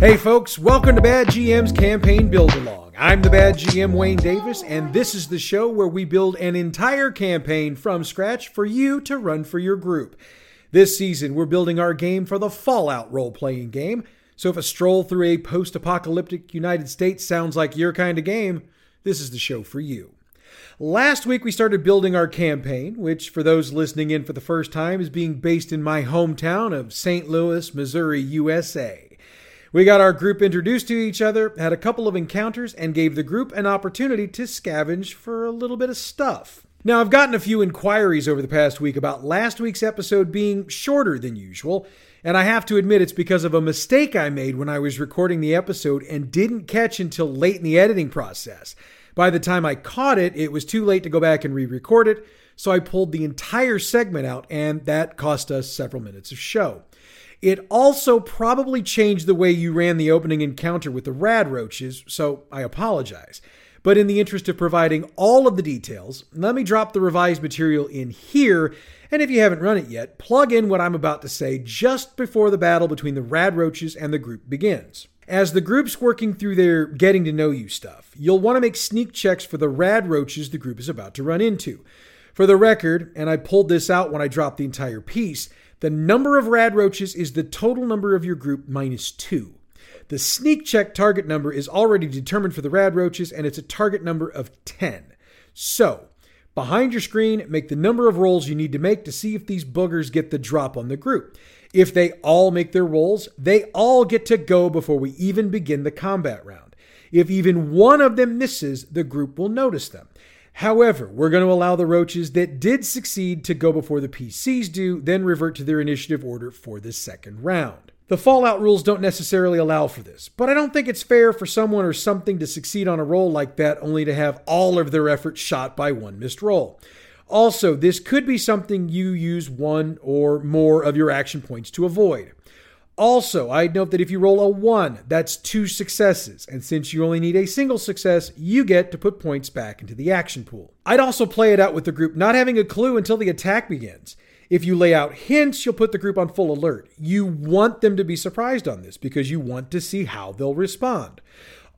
Hey folks, welcome to Bad GM's Campaign Build Along. I'm the Bad GM Wayne Davis, and this is the show where we build an entire campaign from scratch for you to run for your group. This season, we're building our game for the Fallout role playing game. So if a stroll through a post apocalyptic United States sounds like your kind of game, this is the show for you. Last week, we started building our campaign, which, for those listening in for the first time, is being based in my hometown of St. Louis, Missouri, USA. We got our group introduced to each other, had a couple of encounters, and gave the group an opportunity to scavenge for a little bit of stuff. Now, I've gotten a few inquiries over the past week about last week's episode being shorter than usual, and I have to admit it's because of a mistake I made when I was recording the episode and didn't catch until late in the editing process. By the time I caught it, it was too late to go back and re record it, so I pulled the entire segment out, and that cost us several minutes of show. It also probably changed the way you ran the opening encounter with the rad roaches, so I apologize. But in the interest of providing all of the details, let me drop the revised material in here. And if you haven't run it yet, plug in what I'm about to say just before the battle between the rad roaches and the group begins. As the group's working through their getting to know you stuff, you'll want to make sneak checks for the rad roaches the group is about to run into. For the record, and I pulled this out when I dropped the entire piece, the number of rad roaches is the total number of your group minus two. The sneak check target number is already determined for the rad roaches, and it's a target number of 10. So, behind your screen, make the number of rolls you need to make to see if these boogers get the drop on the group. If they all make their rolls, they all get to go before we even begin the combat round. If even one of them misses, the group will notice them. However, we're going to allow the roaches that did succeed to go before the PCs do, then revert to their initiative order for the second round. The Fallout rules don't necessarily allow for this, but I don't think it's fair for someone or something to succeed on a roll like that only to have all of their efforts shot by one missed roll. Also, this could be something you use one or more of your action points to avoid. Also, I'd note that if you roll a 1, that's two successes, and since you only need a single success, you get to put points back into the action pool. I'd also play it out with the group not having a clue until the attack begins. If you lay out hints, you'll put the group on full alert. You want them to be surprised on this because you want to see how they'll respond.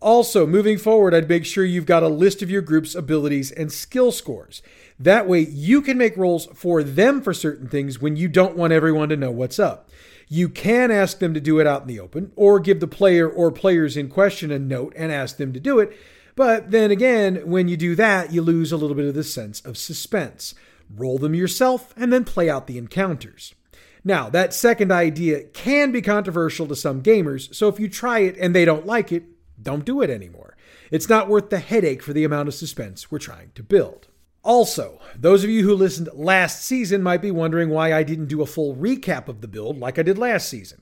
Also, moving forward, I'd make sure you've got a list of your group's abilities and skill scores. That way, you can make rolls for them for certain things when you don't want everyone to know what's up. You can ask them to do it out in the open, or give the player or players in question a note and ask them to do it. But then again, when you do that, you lose a little bit of the sense of suspense. Roll them yourself and then play out the encounters. Now, that second idea can be controversial to some gamers, so if you try it and they don't like it, don't do it anymore. It's not worth the headache for the amount of suspense we're trying to build. Also, those of you who listened last season might be wondering why I didn't do a full recap of the build like I did last season.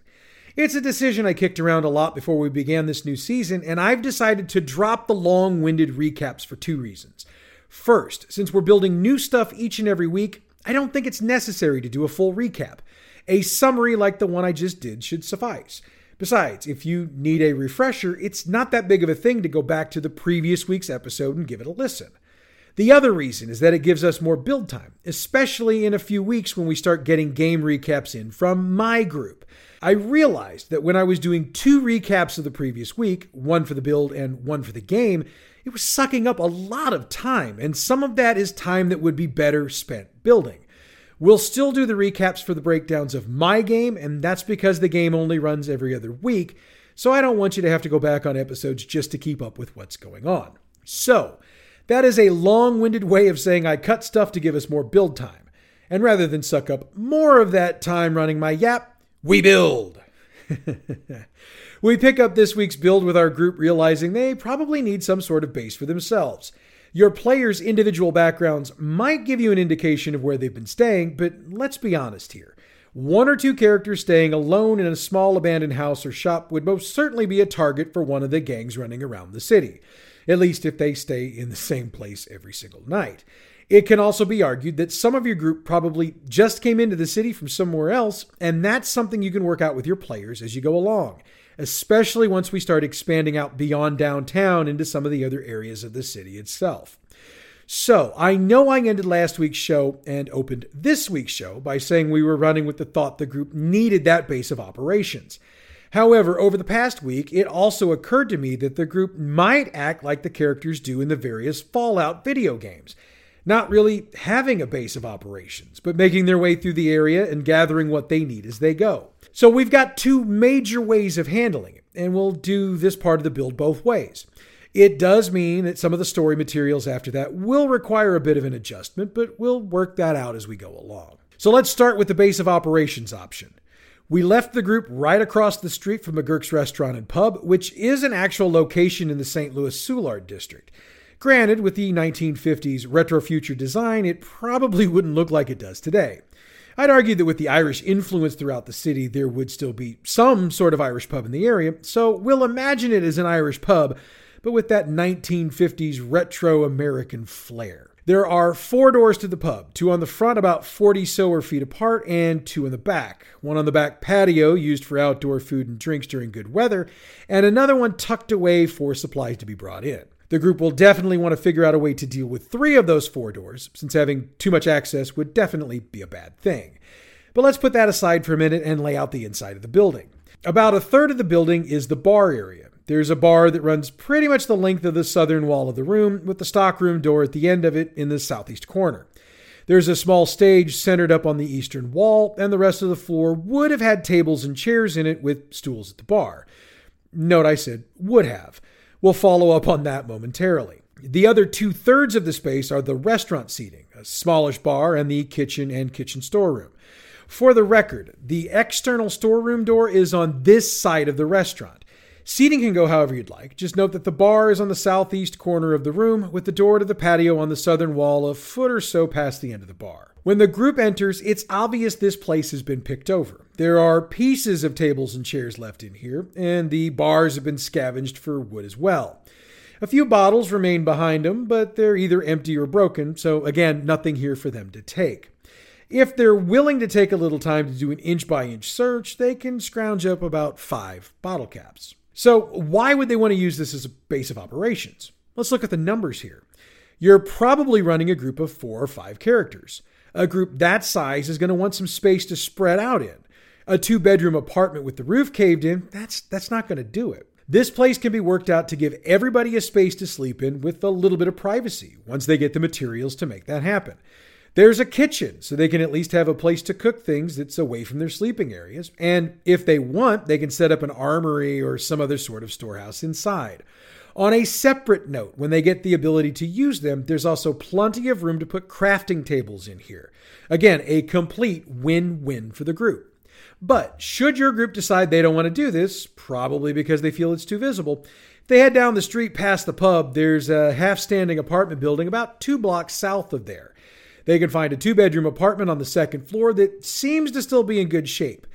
It's a decision I kicked around a lot before we began this new season, and I've decided to drop the long winded recaps for two reasons. First, since we're building new stuff each and every week, I don't think it's necessary to do a full recap. A summary like the one I just did should suffice. Besides, if you need a refresher, it's not that big of a thing to go back to the previous week's episode and give it a listen. The other reason is that it gives us more build time, especially in a few weeks when we start getting game recaps in from my group. I realized that when I was doing two recaps of the previous week, one for the build and one for the game, it was sucking up a lot of time, and some of that is time that would be better spent building. We'll still do the recaps for the breakdowns of my game, and that's because the game only runs every other week, so I don't want you to have to go back on episodes just to keep up with what's going on. So, that is a long winded way of saying I cut stuff to give us more build time. And rather than suck up more of that time running my yap, we build. we pick up this week's build with our group realizing they probably need some sort of base for themselves. Your players' individual backgrounds might give you an indication of where they've been staying, but let's be honest here. One or two characters staying alone in a small abandoned house or shop would most certainly be a target for one of the gangs running around the city at least if they stay in the same place every single night. It can also be argued that some of your group probably just came into the city from somewhere else, and that's something you can work out with your players as you go along, especially once we start expanding out beyond downtown into some of the other areas of the city itself. So, I know I ended last week's show and opened this week's show by saying we were running with the thought the group needed that base of operations. However, over the past week, it also occurred to me that the group might act like the characters do in the various Fallout video games, not really having a base of operations, but making their way through the area and gathering what they need as they go. So we've got two major ways of handling it, and we'll do this part of the build both ways. It does mean that some of the story materials after that will require a bit of an adjustment, but we'll work that out as we go along. So let's start with the base of operations option. We left the group right across the street from McGurk's Restaurant and Pub, which is an actual location in the St. Louis Soulard district. Granted, with the 1950s retro future design, it probably wouldn't look like it does today. I'd argue that with the Irish influence throughout the city, there would still be some sort of Irish pub in the area, so we'll imagine it as an Irish pub, but with that 1950s retro American flair. There are four doors to the pub, two on the front about 40 sower feet apart, and two in the back. One on the back patio, used for outdoor food and drinks during good weather, and another one tucked away for supplies to be brought in. The group will definitely want to figure out a way to deal with three of those four doors, since having too much access would definitely be a bad thing. But let's put that aside for a minute and lay out the inside of the building. About a third of the building is the bar area. There's a bar that runs pretty much the length of the southern wall of the room, with the stockroom door at the end of it in the southeast corner. There's a small stage centered up on the eastern wall, and the rest of the floor would have had tables and chairs in it with stools at the bar. Note I said would have. We'll follow up on that momentarily. The other two thirds of the space are the restaurant seating, a smallish bar, and the kitchen and kitchen storeroom. For the record, the external storeroom door is on this side of the restaurant. Seating can go however you'd like. Just note that the bar is on the southeast corner of the room, with the door to the patio on the southern wall a foot or so past the end of the bar. When the group enters, it's obvious this place has been picked over. There are pieces of tables and chairs left in here, and the bars have been scavenged for wood as well. A few bottles remain behind them, but they're either empty or broken, so again, nothing here for them to take. If they're willing to take a little time to do an inch by inch search, they can scrounge up about five bottle caps. So, why would they want to use this as a base of operations? Let's look at the numbers here. You're probably running a group of four or five characters. A group that size is going to want some space to spread out in. A two bedroom apartment with the roof caved in, that's, that's not going to do it. This place can be worked out to give everybody a space to sleep in with a little bit of privacy once they get the materials to make that happen. There's a kitchen, so they can at least have a place to cook things that's away from their sleeping areas. And if they want, they can set up an armory or some other sort of storehouse inside. On a separate note, when they get the ability to use them, there's also plenty of room to put crafting tables in here. Again, a complete win win for the group. But should your group decide they don't want to do this, probably because they feel it's too visible, they head down the street past the pub. There's a half standing apartment building about two blocks south of there. They can find a two bedroom apartment on the second floor that seems to still be in good shape.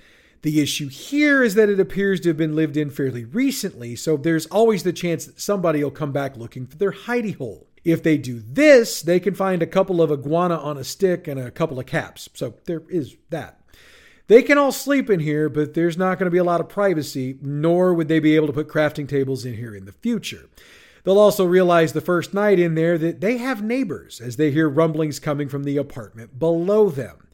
The issue here is that it appears to have been lived in fairly recently, so there's always the chance that somebody will come back looking for their hidey hole. If they do this, they can find a couple of iguana on a stick and a couple of caps. So there is that. They can all sleep in here, but there's not going to be a lot of privacy, nor would they be able to put crafting tables in here in the future. They'll also realize the first night in there that they have neighbors as they hear rumblings coming from the apartment below them.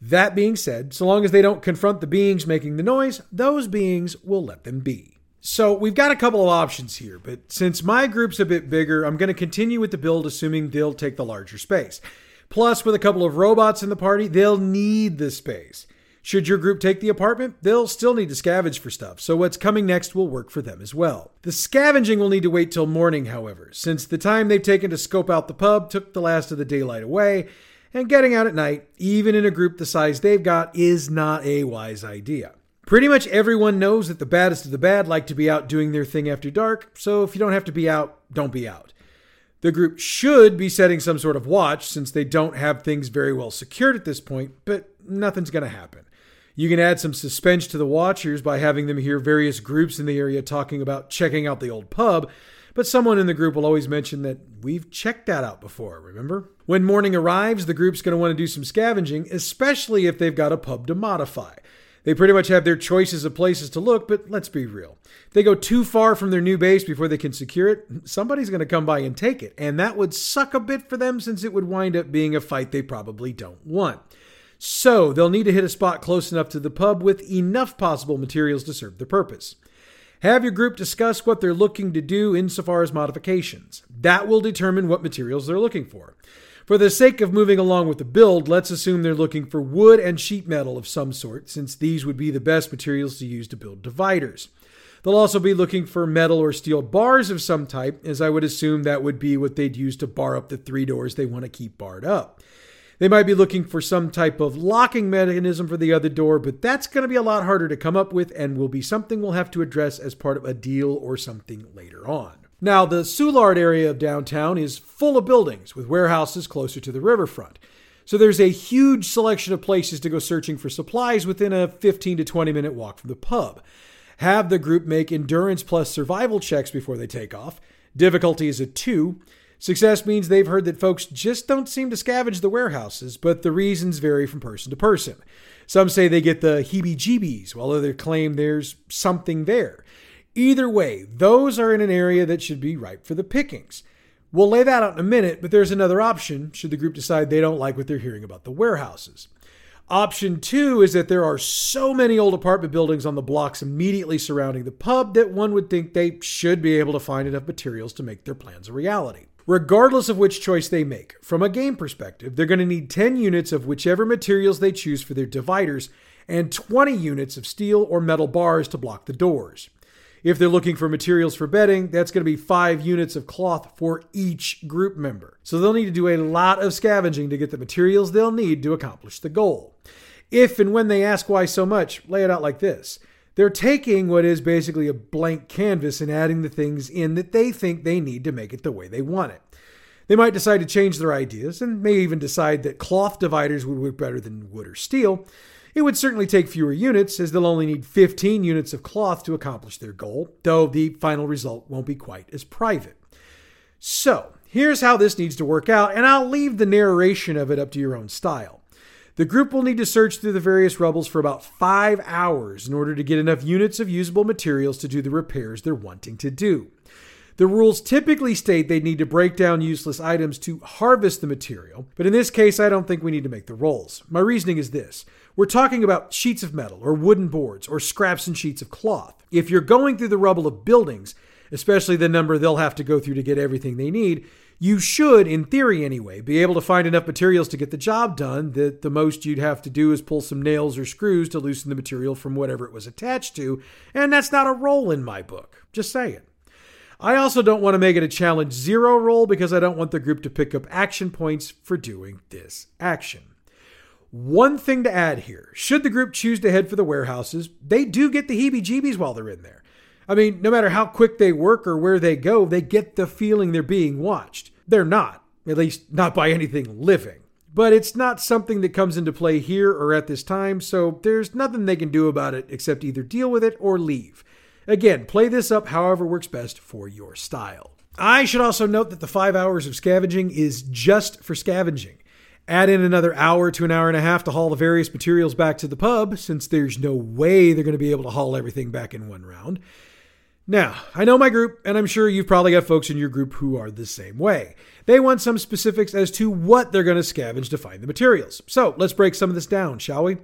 That being said, so long as they don't confront the beings making the noise, those beings will let them be. So we've got a couple of options here, but since my group's a bit bigger, I'm going to continue with the build assuming they'll take the larger space. Plus, with a couple of robots in the party, they'll need the space. Should your group take the apartment, they'll still need to scavenge for stuff, so what's coming next will work for them as well. The scavenging will need to wait till morning, however, since the time they've taken to scope out the pub took the last of the daylight away, and getting out at night, even in a group the size they've got, is not a wise idea. Pretty much everyone knows that the baddest of the bad like to be out doing their thing after dark, so if you don't have to be out, don't be out. The group should be setting some sort of watch since they don't have things very well secured at this point, but nothing's going to happen. You can add some suspense to the watchers by having them hear various groups in the area talking about checking out the old pub, but someone in the group will always mention that we've checked that out before, remember? When morning arrives, the group's going to want to do some scavenging, especially if they've got a pub to modify. They pretty much have their choices of places to look, but let's be real. If they go too far from their new base before they can secure it, somebody's going to come by and take it, and that would suck a bit for them since it would wind up being a fight they probably don't want. So they'll need to hit a spot close enough to the pub with enough possible materials to serve the purpose. Have your group discuss what they're looking to do insofar as modifications. That will determine what materials they're looking for. For the sake of moving along with the build, let's assume they're looking for wood and sheet metal of some sort, since these would be the best materials to use to build dividers. They'll also be looking for metal or steel bars of some type, as I would assume that would be what they'd use to bar up the three doors they want to keep barred up. They might be looking for some type of locking mechanism for the other door, but that's going to be a lot harder to come up with and will be something we'll have to address as part of a deal or something later on. Now, the Soulard area of downtown is full of buildings with warehouses closer to the riverfront. So there's a huge selection of places to go searching for supplies within a 15 to 20 minute walk from the pub. Have the group make endurance plus survival checks before they take off. Difficulty is a 2. Success means they've heard that folks just don't seem to scavenge the warehouses, but the reasons vary from person to person. Some say they get the heebie jeebies, while others claim there's something there. Either way, those are in an area that should be ripe for the pickings. We'll lay that out in a minute, but there's another option should the group decide they don't like what they're hearing about the warehouses. Option two is that there are so many old apartment buildings on the blocks immediately surrounding the pub that one would think they should be able to find enough materials to make their plans a reality. Regardless of which choice they make, from a game perspective, they're going to need 10 units of whichever materials they choose for their dividers and 20 units of steel or metal bars to block the doors. If they're looking for materials for bedding, that's going to be five units of cloth for each group member. So they'll need to do a lot of scavenging to get the materials they'll need to accomplish the goal. If and when they ask why so much, lay it out like this. They're taking what is basically a blank canvas and adding the things in that they think they need to make it the way they want it. They might decide to change their ideas and may even decide that cloth dividers would work better than wood or steel, it would certainly take fewer units, as they'll only need 15 units of cloth to accomplish their goal, though the final result won't be quite as private. So, here's how this needs to work out, and I'll leave the narration of it up to your own style. The group will need to search through the various rubbles for about five hours in order to get enough units of usable materials to do the repairs they're wanting to do. The rules typically state they need to break down useless items to harvest the material, but in this case, I don't think we need to make the rolls. My reasoning is this we're talking about sheets of metal or wooden boards or scraps and sheets of cloth. If you're going through the rubble of buildings, especially the number they'll have to go through to get everything they need, you should, in theory anyway, be able to find enough materials to get the job done that the most you'd have to do is pull some nails or screws to loosen the material from whatever it was attached to, and that's not a roll in my book. Just saying. I also don't want to make it a challenge zero roll because I don't want the group to pick up action points for doing this action. One thing to add here should the group choose to head for the warehouses, they do get the heebie jeebies while they're in there. I mean, no matter how quick they work or where they go, they get the feeling they're being watched. They're not, at least not by anything living. But it's not something that comes into play here or at this time, so there's nothing they can do about it except either deal with it or leave. Again, play this up however works best for your style. I should also note that the five hours of scavenging is just for scavenging. Add in another hour to an hour and a half to haul the various materials back to the pub, since there's no way they're going to be able to haul everything back in one round. Now, I know my group, and I'm sure you've probably got folks in your group who are the same way. They want some specifics as to what they're going to scavenge to find the materials. So let's break some of this down, shall we?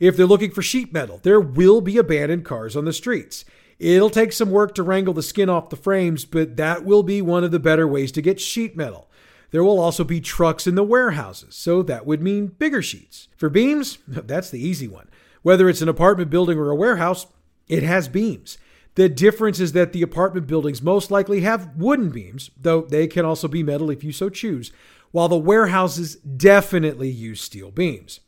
If they're looking for sheet metal, there will be abandoned cars on the streets. It'll take some work to wrangle the skin off the frames, but that will be one of the better ways to get sheet metal. There will also be trucks in the warehouses, so that would mean bigger sheets. For beams, that's the easy one. Whether it's an apartment building or a warehouse, it has beams. The difference is that the apartment buildings most likely have wooden beams, though they can also be metal if you so choose, while the warehouses definitely use steel beams.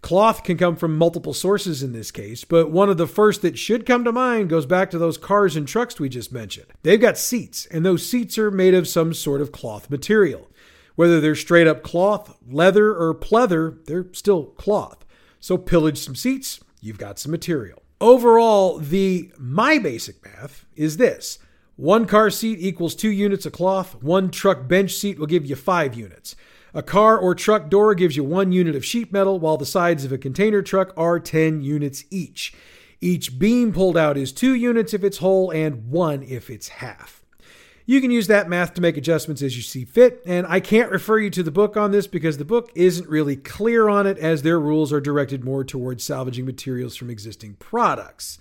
Cloth can come from multiple sources in this case, but one of the first that should come to mind goes back to those cars and trucks we just mentioned. They've got seats, and those seats are made of some sort of cloth material. Whether they're straight up cloth, leather, or pleather, they're still cloth. So pillage some seats, you've got some material. Overall, the my basic math is this. One car seat equals two units of cloth. One truck bench seat will give you five units. A car or truck door gives you one unit of sheet metal, while the sides of a container truck are 10 units each. Each beam pulled out is two units if it's whole and one if it's half. You can use that math to make adjustments as you see fit, and I can't refer you to the book on this because the book isn't really clear on it, as their rules are directed more towards salvaging materials from existing products.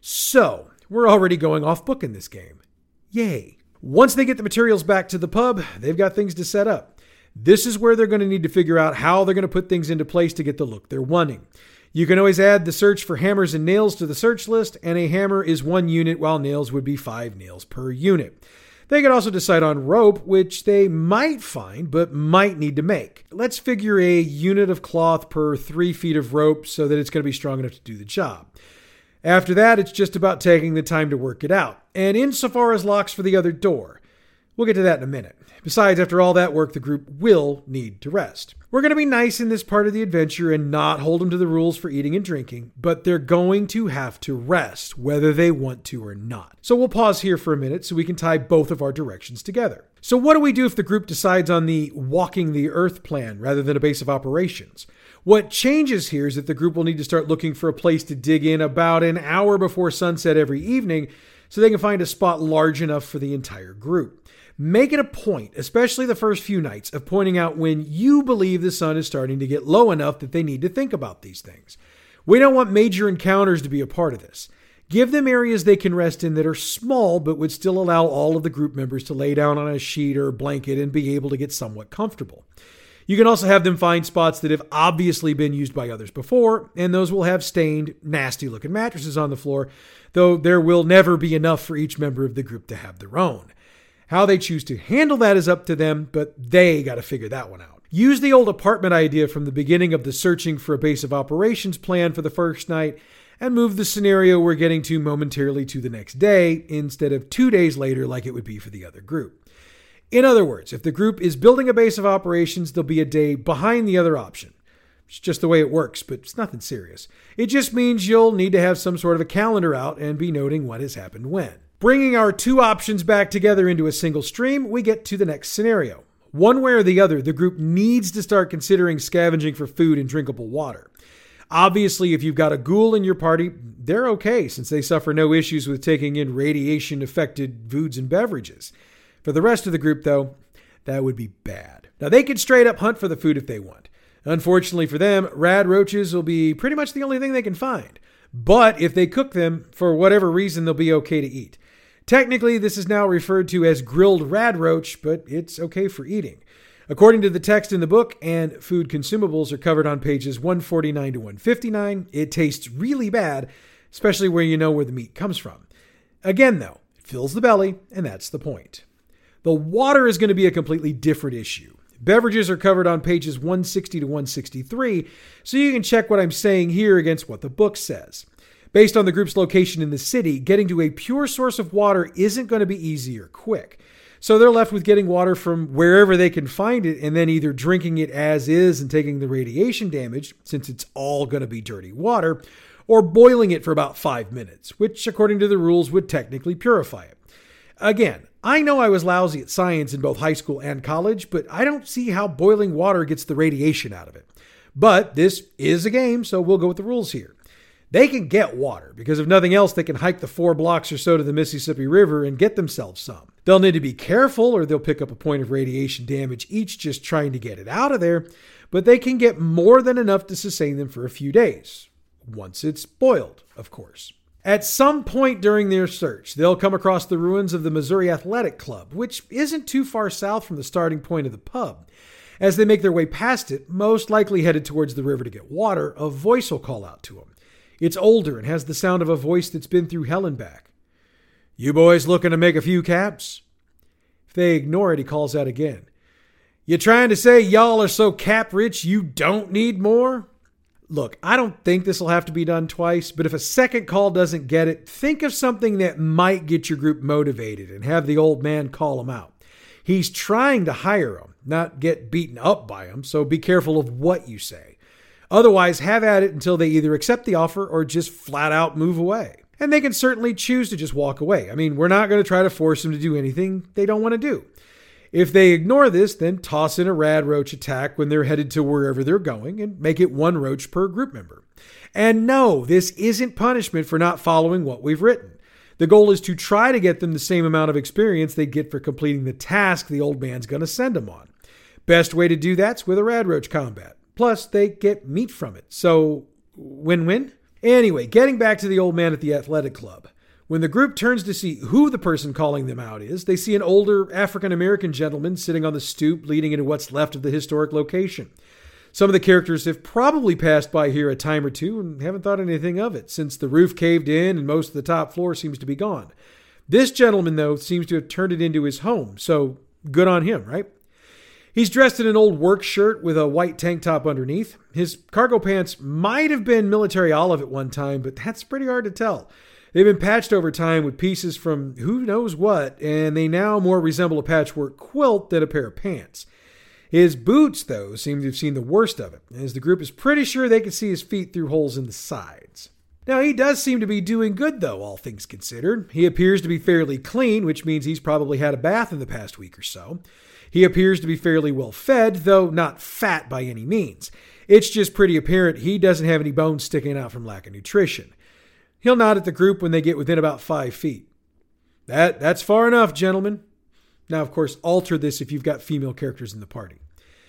So, we're already going off book in this game. Yay. Once they get the materials back to the pub, they've got things to set up. This is where they're going to need to figure out how they're going to put things into place to get the look they're wanting. You can always add the search for hammers and nails to the search list, and a hammer is one unit while nails would be five nails per unit. They could also decide on rope, which they might find but might need to make. Let's figure a unit of cloth per three feet of rope so that it's going to be strong enough to do the job. After that, it's just about taking the time to work it out. And insofar as locks for the other door, we'll get to that in a minute. Besides, after all that work, the group will need to rest. We're going to be nice in this part of the adventure and not hold them to the rules for eating and drinking, but they're going to have to rest, whether they want to or not. So we'll pause here for a minute so we can tie both of our directions together. So, what do we do if the group decides on the walking the earth plan rather than a base of operations? What changes here is that the group will need to start looking for a place to dig in about an hour before sunset every evening so they can find a spot large enough for the entire group. Make it a point, especially the first few nights, of pointing out when you believe the sun is starting to get low enough that they need to think about these things. We don't want major encounters to be a part of this. Give them areas they can rest in that are small but would still allow all of the group members to lay down on a sheet or blanket and be able to get somewhat comfortable. You can also have them find spots that have obviously been used by others before, and those will have stained, nasty looking mattresses on the floor, though there will never be enough for each member of the group to have their own. How they choose to handle that is up to them, but they got to figure that one out. Use the old apartment idea from the beginning of the searching for a base of operations plan for the first night and move the scenario we're getting to momentarily to the next day instead of two days later, like it would be for the other group. In other words, if the group is building a base of operations, there'll be a day behind the other option. It's just the way it works, but it's nothing serious. It just means you'll need to have some sort of a calendar out and be noting what has happened when. Bringing our two options back together into a single stream, we get to the next scenario. One way or the other, the group needs to start considering scavenging for food and drinkable water. Obviously, if you've got a ghoul in your party, they're okay since they suffer no issues with taking in radiation affected foods and beverages. For the rest of the group, though, that would be bad. Now, they can straight up hunt for the food if they want. Unfortunately for them, rad roaches will be pretty much the only thing they can find. But if they cook them, for whatever reason, they'll be okay to eat. Technically, this is now referred to as grilled rad roach, but it's okay for eating. According to the text in the book, and food consumables are covered on pages 149 to 159, it tastes really bad, especially where you know where the meat comes from. Again, though, it fills the belly, and that's the point. The water is going to be a completely different issue. Beverages are covered on pages 160 to 163, so you can check what I'm saying here against what the book says. Based on the group's location in the city, getting to a pure source of water isn't going to be easy or quick. So they're left with getting water from wherever they can find it and then either drinking it as is and taking the radiation damage, since it's all going to be dirty water, or boiling it for about five minutes, which, according to the rules, would technically purify it. Again, I know I was lousy at science in both high school and college, but I don't see how boiling water gets the radiation out of it. But this is a game, so we'll go with the rules here. They can get water because if nothing else, they can hike the four blocks or so to the Mississippi River and get themselves some. They'll need to be careful or they'll pick up a point of radiation damage each just trying to get it out of there, but they can get more than enough to sustain them for a few days. Once it's boiled, of course. At some point during their search, they'll come across the ruins of the Missouri Athletic Club, which isn't too far south from the starting point of the pub. As they make their way past it, most likely headed towards the river to get water, a voice will call out to them. It's older and has the sound of a voice that's been through hell and back. You boys looking to make a few caps? If they ignore it, he calls out again. You trying to say y'all are so cap rich you don't need more? Look, I don't think this will have to be done twice, but if a second call doesn't get it, think of something that might get your group motivated and have the old man call him out. He's trying to hire them, not get beaten up by them, so be careful of what you say. Otherwise, have at it until they either accept the offer or just flat out move away. And they can certainly choose to just walk away. I mean, we're not going to try to force them to do anything they don't want to do. If they ignore this, then toss in a rad roach attack when they're headed to wherever they're going and make it one roach per group member. And no, this isn't punishment for not following what we've written. The goal is to try to get them the same amount of experience they get for completing the task the old man's going to send them on. Best way to do that's with a rad roach combat. Plus, they get meat from it. So, win win? Anyway, getting back to the old man at the athletic club. When the group turns to see who the person calling them out is, they see an older African American gentleman sitting on the stoop leading into what's left of the historic location. Some of the characters have probably passed by here a time or two and haven't thought anything of it, since the roof caved in and most of the top floor seems to be gone. This gentleman, though, seems to have turned it into his home, so good on him, right? He's dressed in an old work shirt with a white tank top underneath. His cargo pants might have been military olive at one time, but that's pretty hard to tell. They've been patched over time with pieces from who knows what, and they now more resemble a patchwork quilt than a pair of pants. His boots, though, seem to have seen the worst of it, as the group is pretty sure they can see his feet through holes in the sides. Now, he does seem to be doing good, though, all things considered. He appears to be fairly clean, which means he's probably had a bath in the past week or so. He appears to be fairly well fed, though not fat by any means. It's just pretty apparent he doesn't have any bones sticking out from lack of nutrition. He'll nod at the group when they get within about five feet. That, that's far enough, gentlemen. Now, of course, alter this if you've got female characters in the party.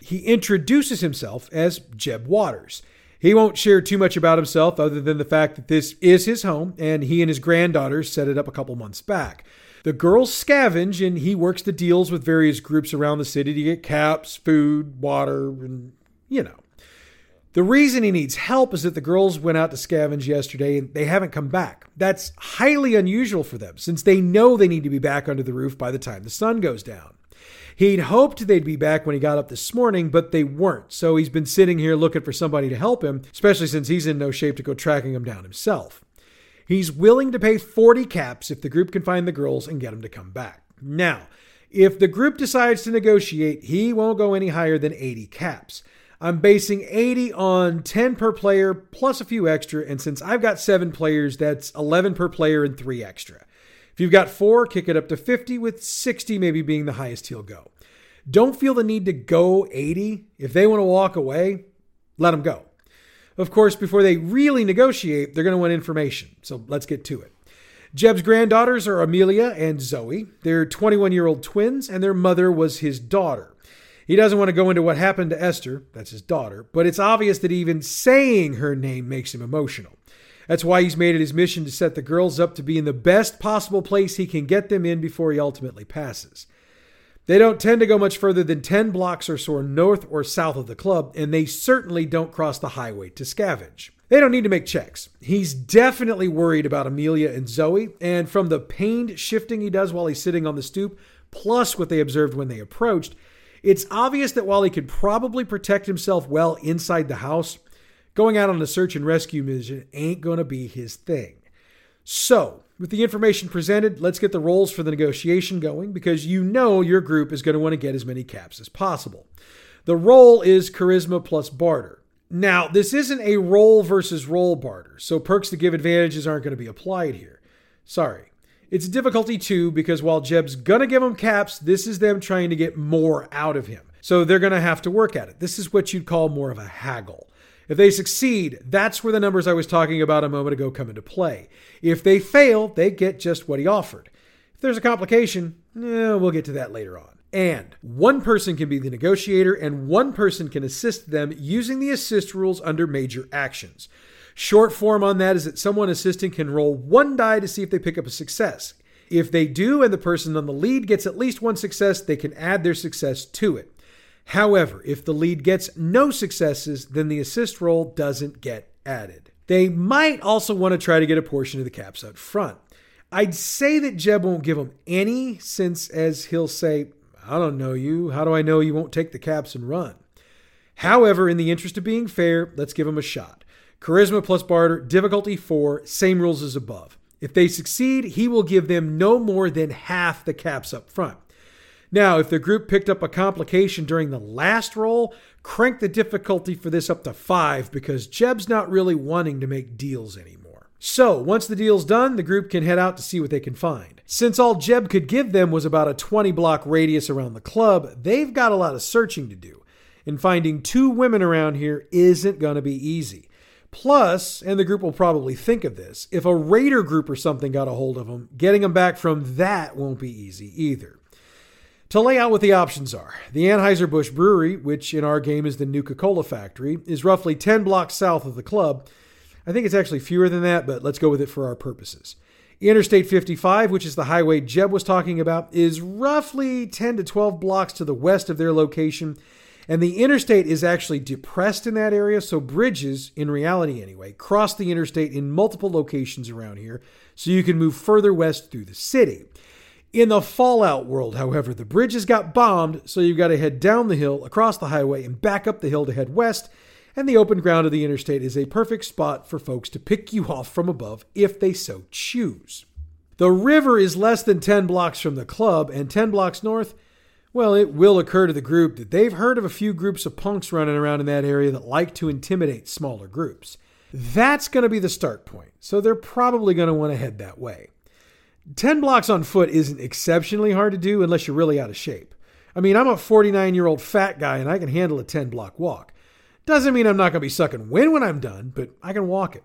He introduces himself as Jeb Waters. He won't share too much about himself other than the fact that this is his home and he and his granddaughters set it up a couple months back. The girls scavenge and he works the deals with various groups around the city to get caps, food, water, and you know. The reason he needs help is that the girls went out to scavenge yesterday and they haven't come back. That's highly unusual for them since they know they need to be back under the roof by the time the sun goes down. He'd hoped they'd be back when he got up this morning, but they weren't. So he's been sitting here looking for somebody to help him, especially since he's in no shape to go tracking them down himself. He's willing to pay 40 caps if the group can find the girls and get them to come back. Now, if the group decides to negotiate, he won't go any higher than 80 caps. I'm basing 80 on 10 per player plus a few extra, and since I've got seven players, that's 11 per player and three extra. If you've got four, kick it up to 50, with 60 maybe being the highest he'll go. Don't feel the need to go 80. If they want to walk away, let them go. Of course, before they really negotiate, they're going to want information. So let's get to it. Jeb's granddaughters are Amelia and Zoe. They're 21 year old twins, and their mother was his daughter. He doesn't want to go into what happened to Esther, that's his daughter, but it's obvious that even saying her name makes him emotional. That's why he's made it his mission to set the girls up to be in the best possible place he can get them in before he ultimately passes. They don't tend to go much further than 10 blocks or so north or south of the club, and they certainly don't cross the highway to scavenge. They don't need to make checks. He's definitely worried about Amelia and Zoe, and from the pained shifting he does while he's sitting on the stoop, plus what they observed when they approached, it's obvious that while he could probably protect himself well inside the house, Going out on a search and rescue mission ain't going to be his thing. So, with the information presented, let's get the rolls for the negotiation going because you know your group is going to want to get as many caps as possible. The roll is charisma plus barter. Now, this isn't a roll versus roll barter, so perks to give advantages aren't going to be applied here. Sorry. It's difficulty two because while Jeb's going to give them caps, this is them trying to get more out of him. So they're going to have to work at it. This is what you'd call more of a haggle. If they succeed, that's where the numbers I was talking about a moment ago come into play. If they fail, they get just what he offered. If there's a complication, eh, we'll get to that later on. And one person can be the negotiator, and one person can assist them using the assist rules under major actions. Short form on that is that someone assisting can roll one die to see if they pick up a success. If they do, and the person on the lead gets at least one success, they can add their success to it. However, if the lead gets no successes, then the assist roll doesn't get added. They might also want to try to get a portion of the caps up front. I'd say that Jeb won't give them any, since as he'll say, I don't know you. How do I know you won't take the caps and run? However, in the interest of being fair, let's give him a shot. Charisma plus barter, difficulty 4, same rules as above. If they succeed, he will give them no more than half the caps up front. Now, if the group picked up a complication during the last roll, crank the difficulty for this up to five because Jeb's not really wanting to make deals anymore. So, once the deal's done, the group can head out to see what they can find. Since all Jeb could give them was about a 20 block radius around the club, they've got a lot of searching to do. And finding two women around here isn't going to be easy. Plus, and the group will probably think of this, if a raider group or something got a hold of them, getting them back from that won't be easy either. To lay out what the options are, the Anheuser-Busch Brewery, which in our game is the Nuka Cola factory, is roughly 10 blocks south of the club. I think it's actually fewer than that, but let's go with it for our purposes. Interstate 55, which is the highway Jeb was talking about, is roughly 10 to 12 blocks to the west of their location. And the interstate is actually depressed in that area, so bridges, in reality anyway, cross the interstate in multiple locations around here, so you can move further west through the city. In the Fallout world, however, the bridges got bombed, so you've got to head down the hill, across the highway, and back up the hill to head west, and the open ground of the interstate is a perfect spot for folks to pick you off from above if they so choose. The river is less than 10 blocks from the club, and 10 blocks north, well, it will occur to the group that they've heard of a few groups of punks running around in that area that like to intimidate smaller groups. That's going to be the start point, so they're probably going to want to head that way. 10 blocks on foot isn't exceptionally hard to do unless you're really out of shape. I mean, I'm a 49 year old fat guy and I can handle a 10 block walk. Doesn't mean I'm not going to be sucking wind when I'm done, but I can walk it.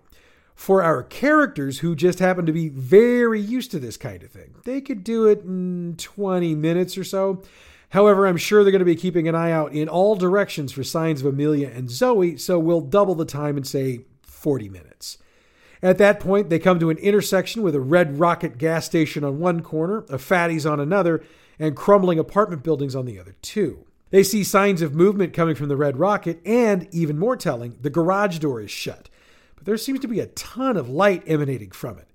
For our characters who just happen to be very used to this kind of thing, they could do it in 20 minutes or so. However, I'm sure they're going to be keeping an eye out in all directions for signs of Amelia and Zoe, so we'll double the time and say 40 minutes. At that point, they come to an intersection with a Red Rocket gas station on one corner, a Fatty's on another, and crumbling apartment buildings on the other two. They see signs of movement coming from the Red Rocket, and even more telling, the garage door is shut. But there seems to be a ton of light emanating from it.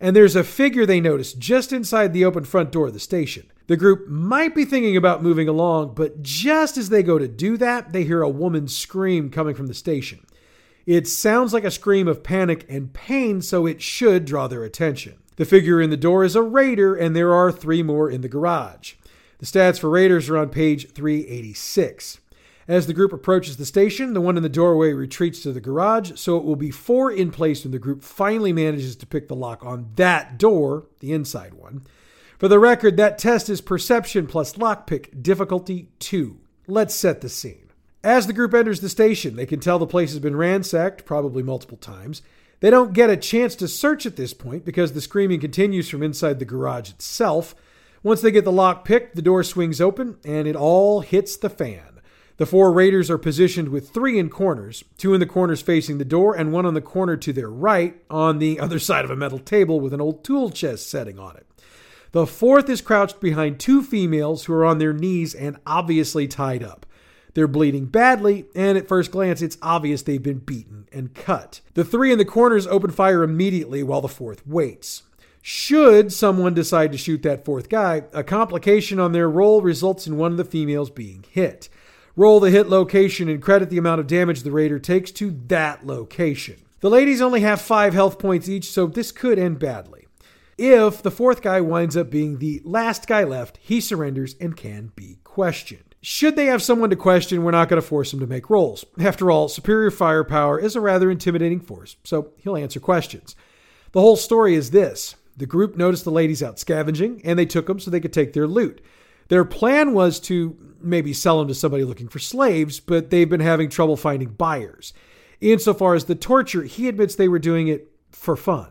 And there's a figure they notice just inside the open front door of the station. The group might be thinking about moving along, but just as they go to do that, they hear a woman scream coming from the station. It sounds like a scream of panic and pain, so it should draw their attention. The figure in the door is a raider, and there are three more in the garage. The stats for Raiders are on page 386. As the group approaches the station, the one in the doorway retreats to the garage, so it will be four in place when the group finally manages to pick the lock on that door, the inside one. For the record, that test is perception plus lockpick, difficulty 2. Let's set the scene. As the group enters the station, they can tell the place has been ransacked, probably multiple times. They don't get a chance to search at this point because the screaming continues from inside the garage itself. Once they get the lock picked, the door swings open and it all hits the fan. The four raiders are positioned with three in corners, two in the corners facing the door, and one on the corner to their right on the other side of a metal table with an old tool chest setting on it. The fourth is crouched behind two females who are on their knees and obviously tied up. They're bleeding badly, and at first glance, it's obvious they've been beaten and cut. The three in the corners open fire immediately while the fourth waits. Should someone decide to shoot that fourth guy, a complication on their roll results in one of the females being hit. Roll the hit location and credit the amount of damage the raider takes to that location. The ladies only have five health points each, so this could end badly. If the fourth guy winds up being the last guy left, he surrenders and can be questioned. Should they have someone to question, we're not going to force him to make rolls. After all, superior firepower is a rather intimidating force, so he'll answer questions. The whole story is this the group noticed the ladies out scavenging, and they took them so they could take their loot. Their plan was to maybe sell them to somebody looking for slaves, but they've been having trouble finding buyers. Insofar as the torture, he admits they were doing it for fun.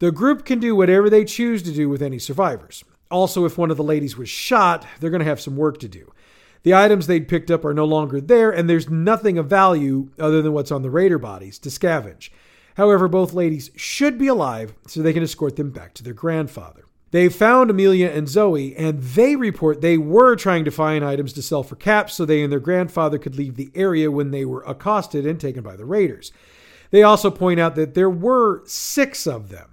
The group can do whatever they choose to do with any survivors. Also, if one of the ladies was shot, they're going to have some work to do. The items they'd picked up are no longer there, and there's nothing of value other than what's on the raider bodies to scavenge. However, both ladies should be alive so they can escort them back to their grandfather. They found Amelia and Zoe, and they report they were trying to find items to sell for caps so they and their grandfather could leave the area when they were accosted and taken by the raiders. They also point out that there were six of them.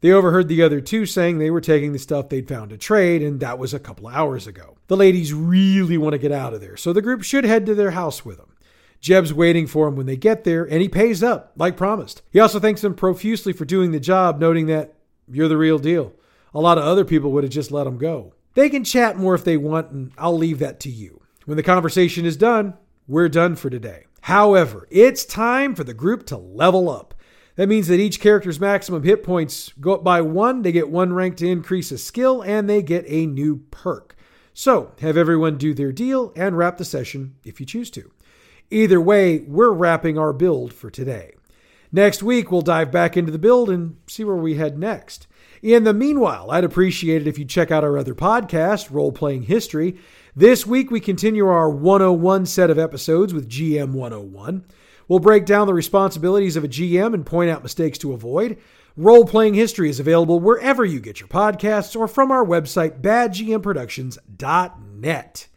They overheard the other two saying they were taking the stuff they'd found to trade, and that was a couple hours ago. The ladies really want to get out of there, so the group should head to their house with them. Jeb's waiting for him when they get there, and he pays up, like promised. He also thanks them profusely for doing the job, noting that you're the real deal. A lot of other people would have just let him go. They can chat more if they want, and I'll leave that to you. When the conversation is done, we're done for today. However, it's time for the group to level up. That means that each character's maximum hit points go up by one, they get one rank to increase a skill, and they get a new perk. So, have everyone do their deal and wrap the session if you choose to. Either way, we're wrapping our build for today. Next week, we'll dive back into the build and see where we head next. In the meanwhile, I'd appreciate it if you check out our other podcast, Role Playing History. This week, we continue our 101 set of episodes with GM 101. We'll break down the responsibilities of a GM and point out mistakes to avoid. Role Playing History is available wherever you get your podcasts or from our website, badgmproductions.net.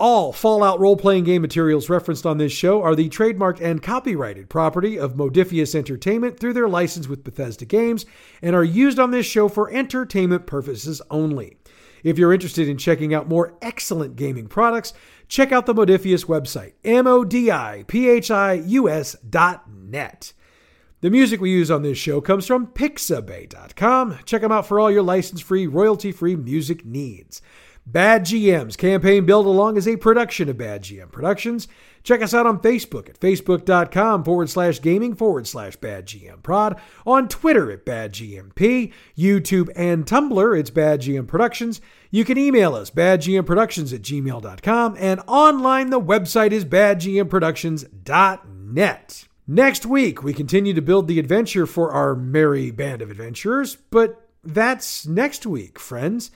All Fallout role playing game materials referenced on this show are the trademarked and copyrighted property of Modiphius Entertainment through their license with Bethesda Games and are used on this show for entertainment purposes only. If you're interested in checking out more excellent gaming products, check out the Modiphius website, M O D I P H I U S dot net. The music we use on this show comes from Pixabay.com. Check them out for all your license free, royalty free music needs. Bad GM's Campaign Build Along is a production of Bad GM Productions. Check us out on Facebook at facebook.com forward slash gaming forward slash Bad GM Prod, on Twitter at Bad GMP, YouTube and Tumblr, it's Bad GM Productions. You can email us, badgmproductions at gmail.com, and online the website is badgmproductions.net. Next week, we continue to build the adventure for our merry band of adventurers, but that's next week, friends.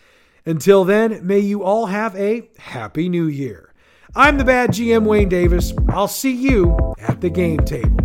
Until then, may you all have a happy new year. I'm the bad GM Wayne Davis. I'll see you at the game table.